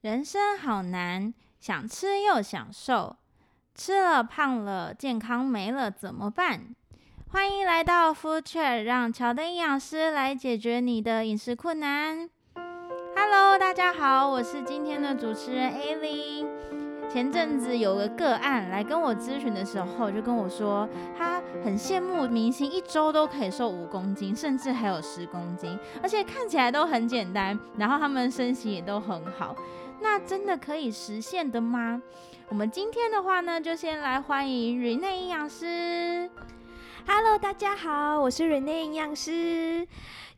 人生好难，想吃又想瘦，吃了胖了，健康没了怎么办？欢迎来到 Food Chat，让乔的营养师来解决你的饮食困难。Hello，大家好，我是今天的主持人 Ali。前阵子有个个案来跟我咨询的时候，就跟我说，他很羡慕明星一周都可以瘦五公斤，甚至还有十公斤，而且看起来都很简单，然后他们身形也都很好。那真的可以实现的吗？我们今天的话呢，就先来欢迎 Rene 营养师。Hello，大家好，我是 Rene 营养师。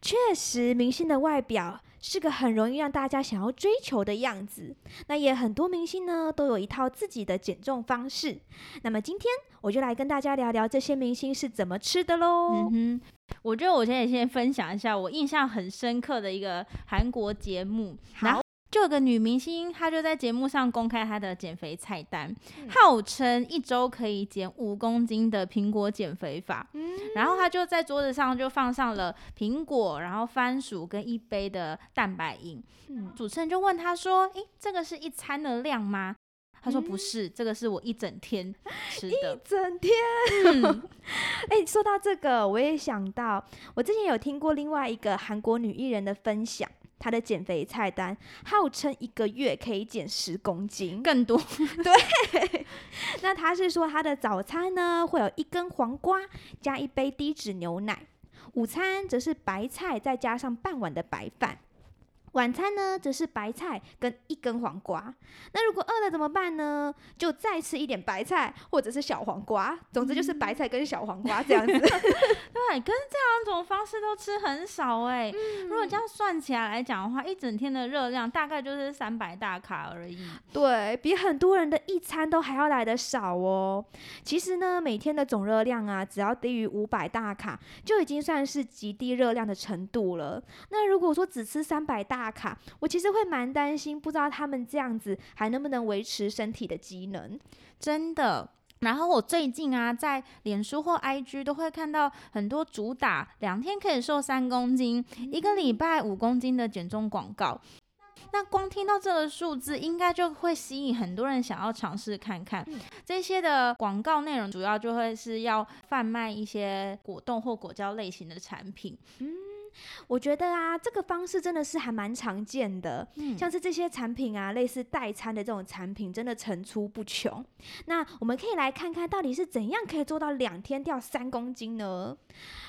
确实，明星的外表是个很容易让大家想要追求的样子。那也很多明星呢，都有一套自己的减重方式。那么今天我就来跟大家聊聊这些明星是怎么吃的喽。嗯哼，我觉得我现在先分享一下我印象很深刻的一个韩国节目。好。就有个女明星，她就在节目上公开她的减肥菜单，嗯、号称一周可以减五公斤的苹果减肥法。嗯、然后她就在桌子上就放上了苹果，然后番薯跟一杯的蛋白饮。嗯、主持人就问她说：“诶，这个是一餐的量吗？”她说：“不是，嗯、这个是我一整天吃的。”一整天。嗯。诶，说到这个，我也想到，我之前有听过另外一个韩国女艺人的分享。他的减肥菜单号称一个月可以减十公斤，更多。对，那他是说他的早餐呢，会有一根黄瓜加一杯低脂牛奶，午餐则是白菜再加上半碗的白饭。晚餐呢，则是白菜跟一根黄瓜。那如果饿了怎么办呢？就再吃一点白菜或者是小黄瓜。总之就是白菜跟小黄瓜这样子。对，可是这两种方式都吃很少哎。嗯、如果这样算起来来讲的话，一整天的热量大概就是三百大卡而已。对，比很多人的一餐都还要来得少哦。其实呢，每天的总热量啊，只要低于五百大卡，就已经算是极低热量的程度了。那如果说只吃三百大，大卡，我其实会蛮担心，不知道他们这样子还能不能维持身体的机能，真的。然后我最近啊，在脸书或 IG 都会看到很多主打两天可以瘦三公斤，嗯、一个礼拜五公斤的减重广告。那光听到这个数字，应该就会吸引很多人想要尝试看看。嗯、这些的广告内容主要就会是要贩卖一些果冻或果胶类型的产品。嗯我觉得啊，这个方式真的是还蛮常见的，嗯、像是这些产品啊，类似代餐的这种产品，真的层出不穷。那我们可以来看看到底是怎样可以做到两天掉三公斤呢？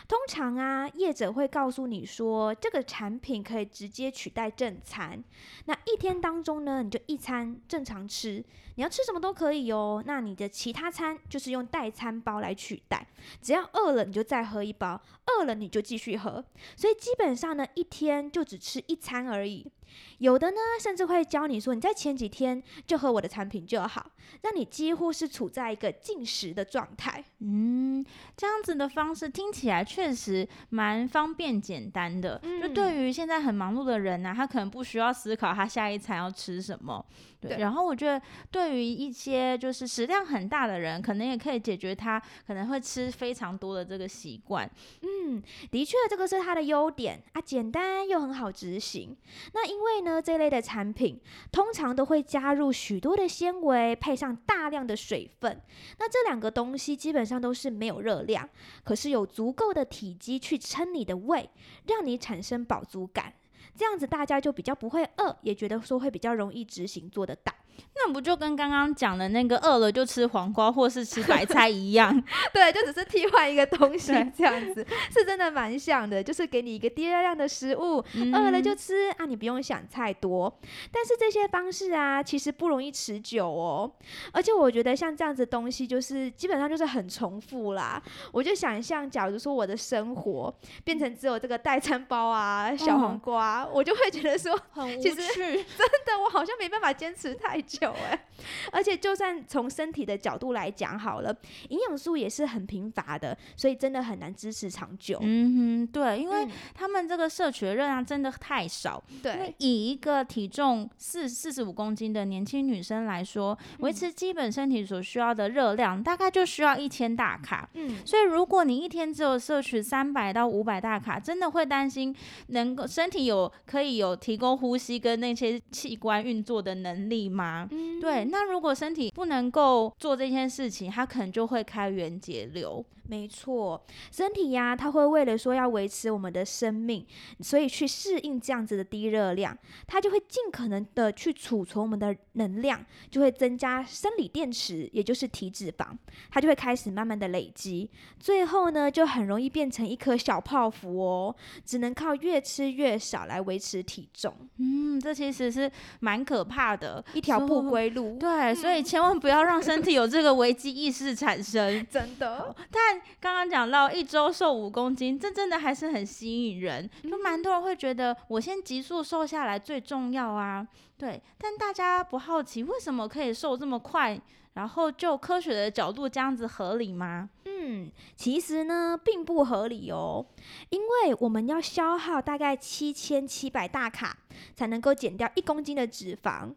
通常啊，业者会告诉你说，这个产品可以直接取代正餐。那一天当中呢，你就一餐正常吃，你要吃什么都可以哦。那你的其他餐就是用代餐包来取代，只要饿了你就再喝一包，饿了你就继续喝。所以基本上呢，一天就只吃一餐而已。有的呢，甚至会教你说，你在前几天就喝我的产品就好，让你几乎是处在一个进食的状态。嗯，这样子的方式听起来确实蛮方便简单的。嗯、就对于现在很忙碌的人呢、啊，他可能不需要思考他下一餐要吃什么。对。对，然后我觉得，对于一些就是食量很大的人，可能也可以解决他可能会吃非常多的这个习惯。嗯，的确，这个是他的优点啊，简单又很好执行。那因因为呢，这类的产品通常都会加入许多的纤维，配上大量的水分。那这两个东西基本上都是没有热量，可是有足够的体积去撑你的胃，让你产生饱足感。这样子大家就比较不会饿，也觉得说会比较容易执行做得到。那不就跟刚刚讲的那个饿了就吃黄瓜或是吃白菜一样？对，就只是替换一个东西这样子，是真的蛮像的。就是给你一个低热量的食物，嗯、饿了就吃啊，你不用想太多。但是这些方式啊，其实不容易持久哦。而且我觉得像这样子的东西，就是基本上就是很重复啦。我就想象，假如说我的生活变成只有这个代餐包啊、小黄瓜，嗯、我就会觉得说，很无趣。其实真的，我好像没办法坚持太太久哎。而且就算从身体的角度来讲好了，营养素也是很贫乏的，所以真的很难支持长久。嗯哼，对，因为他们这个摄取的热量真的太少。对，以一个体重四四十五公斤的年轻女生来说，维持基本身体所需要的热量大概就需要一千大卡。嗯，所以如果你一天只有摄取三百到五百大卡，真的会担心能够身体有可以有提供呼吸跟那些器官运作的能力吗？嗯，对。那如果身体不能够做这件事情，它可能就会开源节流。没错，身体呀，它会为了说要维持我们的生命，所以去适应这样子的低热量，它就会尽可能的去储存我们的能量，就会增加生理电池，也就是体脂肪，它就会开始慢慢的累积，最后呢，就很容易变成一颗小泡芙哦，只能靠越吃越少来维持体重。嗯，这其实是蛮可怕的一条不归路。对，所以千万不要让身体有这个危机意识产生。真的，但。刚刚讲到一周瘦五公斤，这真的还是很吸引人，就蛮多人会觉得我先急速瘦下来最重要啊。对，但大家不好奇为什么可以瘦这么快？然后就科学的角度这样子合理吗？嗯，其实呢并不合理哦，因为我们要消耗大概七千七百大卡才能够减掉一公斤的脂肪。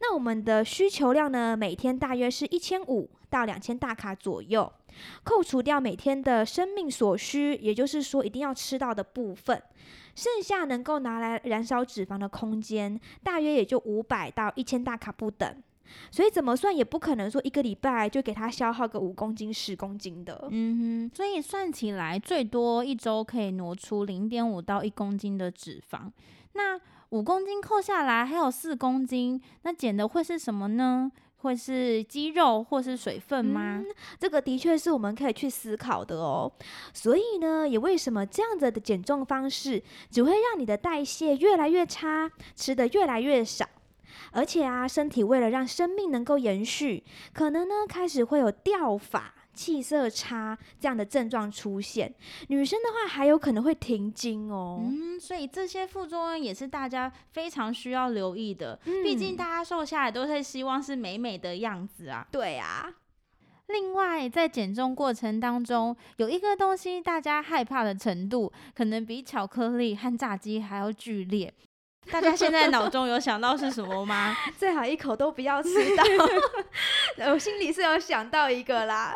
那我们的需求量呢，每天大约是一千五到两千大卡左右。扣除掉每天的生命所需，也就是说一定要吃到的部分，剩下能够拿来燃烧脂肪的空间，大约也就五百到一千大卡不等。所以怎么算也不可能说一个礼拜就给他消耗个五公斤、十公斤的。嗯哼，所以算起来最多一周可以挪出零点五到一公斤的脂肪。那五公斤扣下来还有四公斤，那减的会是什么呢？会是肌肉或是水分吗？这个的确是我们可以去思考的哦。所以呢，也为什么这样子的减重方式只会让你的代谢越来越差，吃得越来越少，而且啊，身体为了让生命能够延续，可能呢开始会有掉发。气色差这样的症状出现，女生的话还有可能会停经哦。嗯，所以这些副作用也是大家非常需要留意的。嗯，毕竟大家瘦下来都是希望是美美的样子啊。对啊。另外，在减重过程当中，有一个东西大家害怕的程度，可能比巧克力和炸鸡还要剧烈。大家现在脑中有想到是什么吗？最好一口都不要吃到。我心里是有想到一个啦，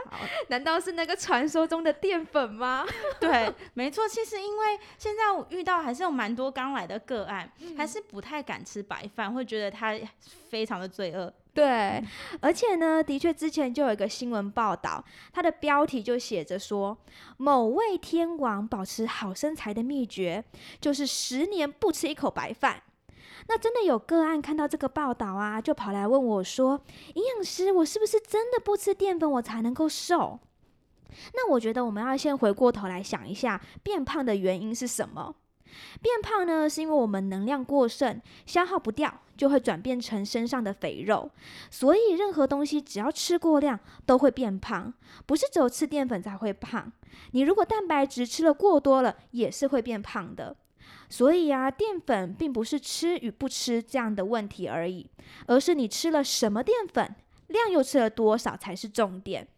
难道是那个传说中的淀粉吗？对，没错。其实因为现在我遇到还是有蛮多刚来的个案，嗯、还是不太敢吃白饭，会觉得它非常的罪恶。对，而且呢，的确之前就有一个新闻报道，它的标题就写着说，某位天王保持好身材的秘诀就是十年不吃一口白饭。那真的有个案看到这个报道啊，就跑来问我说，营养师，我是不是真的不吃淀粉我才能够瘦？那我觉得我们要先回过头来想一下，变胖的原因是什么？变胖呢，是因为我们能量过剩，消耗不掉，就会转变成身上的肥肉。所以任何东西只要吃过量，都会变胖，不是只有吃淀粉才会胖。你如果蛋白质吃了过多了，也是会变胖的。所以啊，淀粉并不是吃与不吃这样的问题而已，而是你吃了什么淀粉，量又吃了多少才是重点。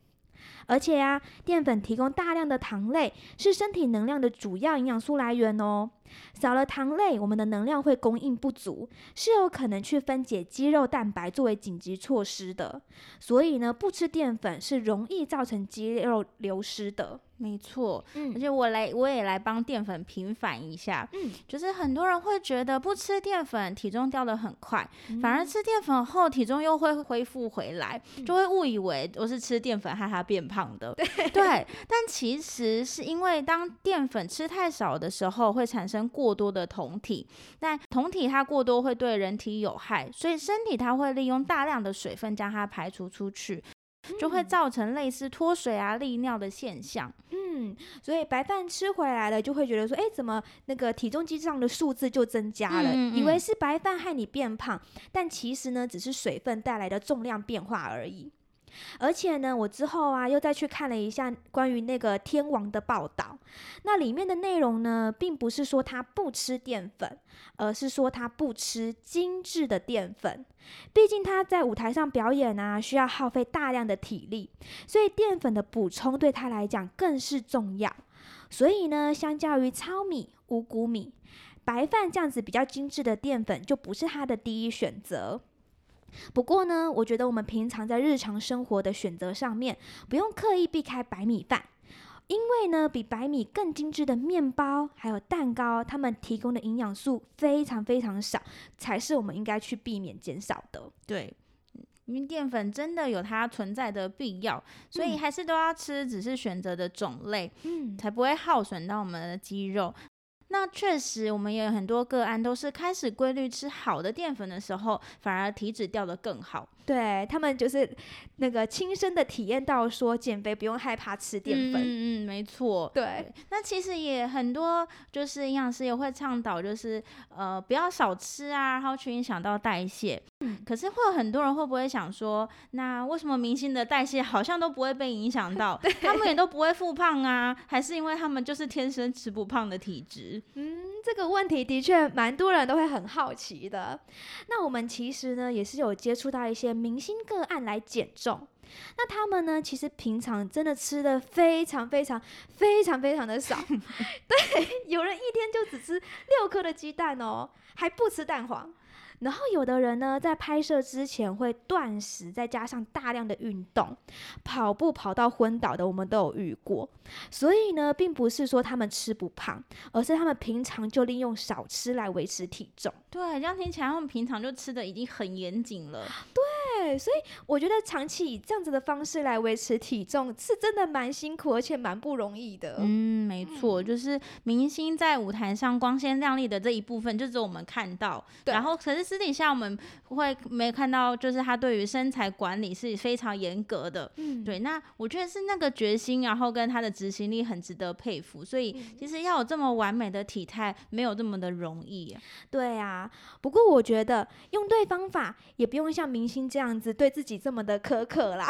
而且呀、啊，淀粉提供大量的糖类，是身体能量的主要营养素来源哦。少了糖类，我们的能量会供应不足，是有可能去分解肌肉蛋白作为紧急措施的。所以呢，不吃淀粉是容易造成肌肉流失的。没错，嗯，而且我来，我也来帮淀粉平反一下，嗯，就是很多人会觉得不吃淀粉体重掉得很快，嗯，反而吃淀粉后体重又会恢复回来，嗯，就会误以为我是吃淀粉害他变胖的，对，对，但其实是因为当淀粉吃太少的时候，会产生过多的酮体，但酮体它过多会对人体有害，所以身体它会利用大量的水分将它排除出去。就会造成类似脱水啊、利尿的现象。嗯，所以白饭吃回来了，就会觉得说，哎，怎么那个体重机上的数字就增加了？嗯嗯，以为是白饭害你变胖，但其实呢，只是水分带来的重量变化而已。而且呢，我之后啊又再去看了一下关于那个天王的报道，那里面的内容呢，并不是说他不吃淀粉，而是说他不吃精致的淀粉。毕竟他在舞台上表演啊，需要耗费大量的体力，所以淀粉的补充对他来讲更是重要。所以呢，相较于糙米、五谷米、白饭这样子比较精致的淀粉，就不是他的第一选择。不过呢，我觉得我们平常在日常生活的选择上面，不用刻意避开白米饭，因为呢，比白米更精致的面包还有蛋糕，它们提供的营养素非常非常少，才是我们应该去避免减少的。对，因为淀粉真的有它存在的必要，所以还是都要吃，只是选择的种类，嗯，才不会耗损到我们的肌肉。那确实，我们也有很多个案，都是开始规律吃好的淀粉的时候，反而体脂掉得更好。对，他们就是那个亲身的体验到，说减肥不用害怕吃淀粉。嗯嗯，没错。对，对，那其实也很多，就是营养师也会倡导，就是呃不要少吃啊，然后去影响到代谢。嗯。可是会有很多人会不会想说，那为什么明星的代谢好像都不会被影响到？他们也都不会复胖啊？还是因为他们就是天生吃不胖的体质？嗯，这个问题的确蛮多人都会很好奇的。那我们其实呢，也是有接触到一些明星个案来减重。那他们呢，其实平常真的吃的非常非常非常非常的少。对，有人一天就只吃六颗的鸡蛋哦，还不吃蛋黄。然后有的人呢，在拍摄之前会断食，再加上大量的运动，跑步跑到昏倒的，我们都有遇过。所以呢，并不是说他们吃不胖，而是他们平常就利用少吃来维持体重。对，这样听起来他们平常就吃的已经很严谨了。对，所以我觉得长期以这样子的方式来维持体重，是真的蛮辛苦，而且蛮不容易的。嗯，没错，就是明星在舞台上光鲜亮丽的这一部分，就只有我们看到。对。然后，可是私底下我们会没看到，就是他对于身材管理是非常严格的。嗯。对，那我觉得是那个决心，然后跟他的执行力很值得佩服。所以，其实要有这么完美的体态，没有这么的容易。对啊。不过，我觉得用对方法，也不用像明星。这样子对自己这么的苛刻啦，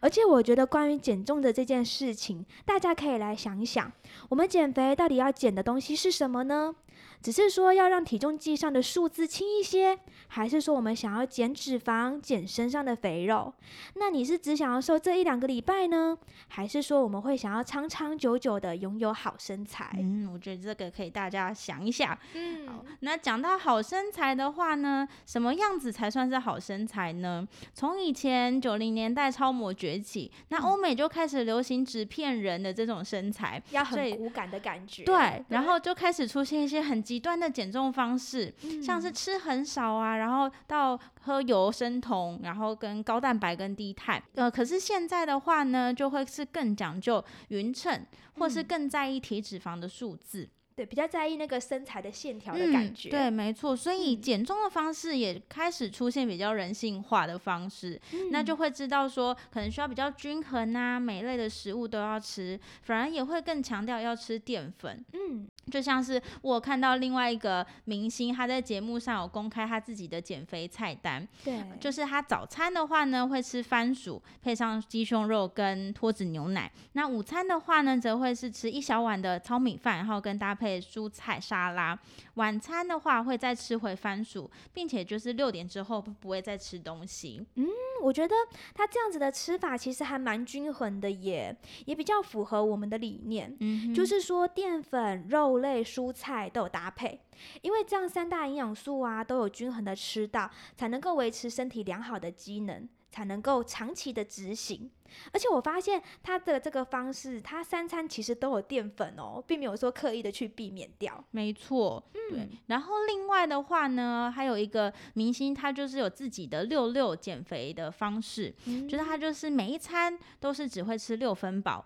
而且我觉得关于减重的这件事情，大家可以来想一想，我们减肥到底要减的东西是什么呢？只是说要让体重计上的数字轻一些，还是说我们想要减脂肪、减身上的肥肉？那你是只想要瘦这一两个礼拜呢，还是说我们会想要长长久久的拥有好身材？嗯，我觉得这个可以大家想一想。嗯，好，那讲到好身材的话呢，什么样子才算是好身材呢？从以前九零年代超模崛起，那欧美就开始流行纸片人的这种身材，要很骨感的感觉。对，然后就开始出现一些很。极端的减重方式，像是吃很少啊，然后到喝油生酮，然后跟高蛋白跟低碳。呃，可是现在的话呢，就会是更讲究匀称，或是更在意体脂肪的数字。对，比较在意那个身材的线条的感觉。嗯、对，没错。所以减重的方式也开始出现比较人性化的方式，嗯、那就会知道说，可能需要比较均衡啊，每类的食物都要吃，反而也会更强调要吃淀粉。嗯。就像是我看到另外一个明星，他在节目上有公开他自己的减肥菜单。对，就是他早餐的话呢，会吃番薯配上鸡胸肉跟脱脂牛奶。那午餐的话呢，则会是吃一小碗的糙米饭，然后跟搭配蔬菜沙拉。晚餐的话，会再吃回番薯，并且就是六点之后不会再吃东西。嗯，我觉得他这样子的吃法其实还蛮均衡的耶，也比较符合我们的理念。嗯，就是说淀粉、肉类、蔬菜都有搭配，因为这样三大营养素啊都有均衡的吃到，才能够维持身体良好的机能。才能够长期的执行，而且我发现他的这个方式，他三餐其实都有淀粉哦，并没有说刻意的去避免掉。没错，嗯，对。然后另外的话呢，还有一个明星，他就是有自己的六六减肥的方式，嗯，就是他就是每一餐都是只会吃六分饱。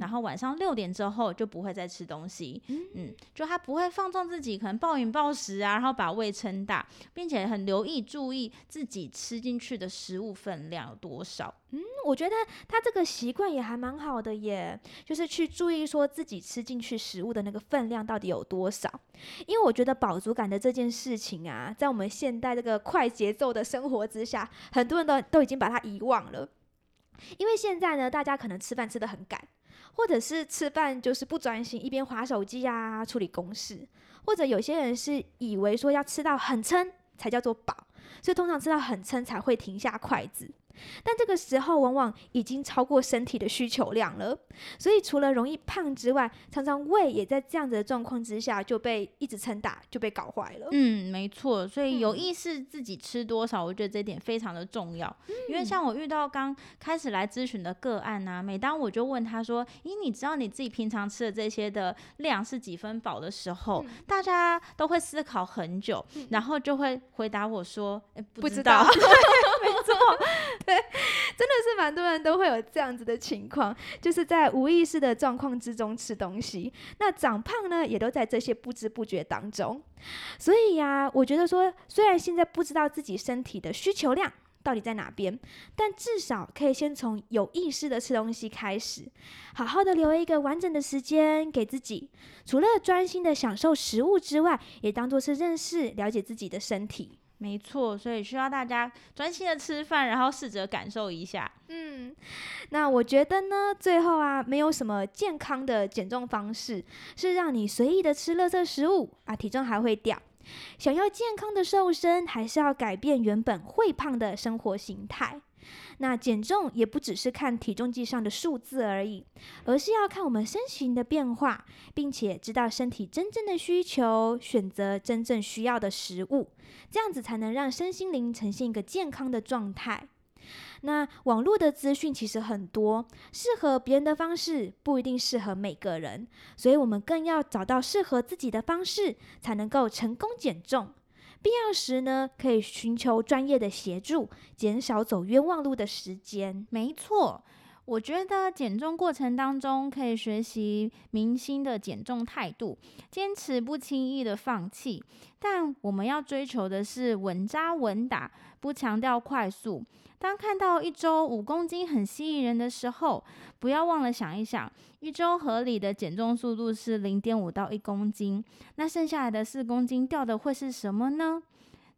然后晚上六点之后就不会再吃东西，嗯，嗯，就他不会放纵自己，可能暴饮暴食啊，然后把胃撑大，并且很留意注意自己吃进去的食物分量有多少。嗯，我觉得他这个习惯也还蛮好的耶，就是去注意说自己吃进去食物的那个分量到底有多少。因为我觉得饱足感的这件事情啊，在我们现代这个快节奏的生活之下，很多人都都已经把它遗忘了。因为现在呢，大家可能吃饭吃得很赶，或者是吃饭就是不专心，一边划手机啊，处理公事，或者有些人是以为说要吃到很撑才叫做饱，所以通常吃到很撑才会停下筷子。但这个时候往往已经超过身体的需求量了，所以除了容易胖之外，常常胃也在这样子的状况之下就被一直撑大，就被搞坏了。嗯，没错，所以有意识自己吃多少，嗯、我觉得这点非常的重要。嗯、因为像我遇到刚开始来咨询的个案啊，每当我就问他说：“咦，你知道你自己平常吃的这些的量是几分饱的时候，嗯、大家都会思考很久，嗯、然后就会回答我说：‘哎，不知道。’ 错。”对，真的是蛮多人都会有这样子的情况，就是在无意识的状况之中吃东西，那长胖呢，也都在这些不知不觉当中。所以呀、我觉得说，虽然现在不知道自己身体的需求量到底在哪边，但至少可以先从有意识的吃东西开始，好好的留一个完整的时间给自己，除了专心的享受食物之外，也当做是认识、了解自己的身体。没错，所以需要大家专心的吃饭，然后试着感受一下。嗯，那我觉得呢，最后啊，没有什么健康的减重方式是让你随意的吃垃圾食物啊，体重还会掉。想要健康的瘦身，还是要改变原本会胖的生活形态。那减重也不只是看体重计上的数字而已，而是要看我们身形的变化，并且知道身体真正的需求，选择真正需要的食物，这样子才能让身心灵呈现一个健康的状态。那网络的资讯其实很多，适合别人的方式不一定适合每个人，所以我们更要找到适合自己的方式，才能够成功减重。必要时呢，可以寻求专业的协助，减少走冤枉路的时间。没错，我觉得减重过程当中可以学习明星的减重态度，坚持不轻易的放弃。但我们要追求的是稳扎稳打，不强调快速。当看到一周五公斤很吸引人的时候，不要忘了想一想，一周合理的减重速度是零点五到一公斤，那剩下来的四公斤掉的会是什么呢？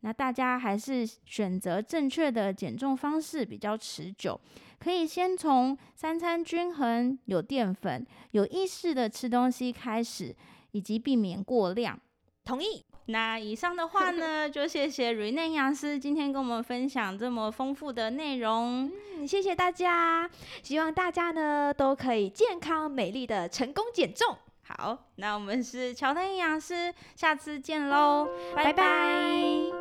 那大家还是选择正确的减重方式比较持久，可以先从三餐均衡、有淀粉、有意识的吃东西开始，以及避免过量。同意。那以上的话呢，就谢谢 Rene 营养师今天跟我们分享这么丰富的内容。嗯，谢谢大家，希望大家呢都可以健康美丽的成功减重。好，那我们是乔丹营养师，下次见喽，拜拜。拜拜。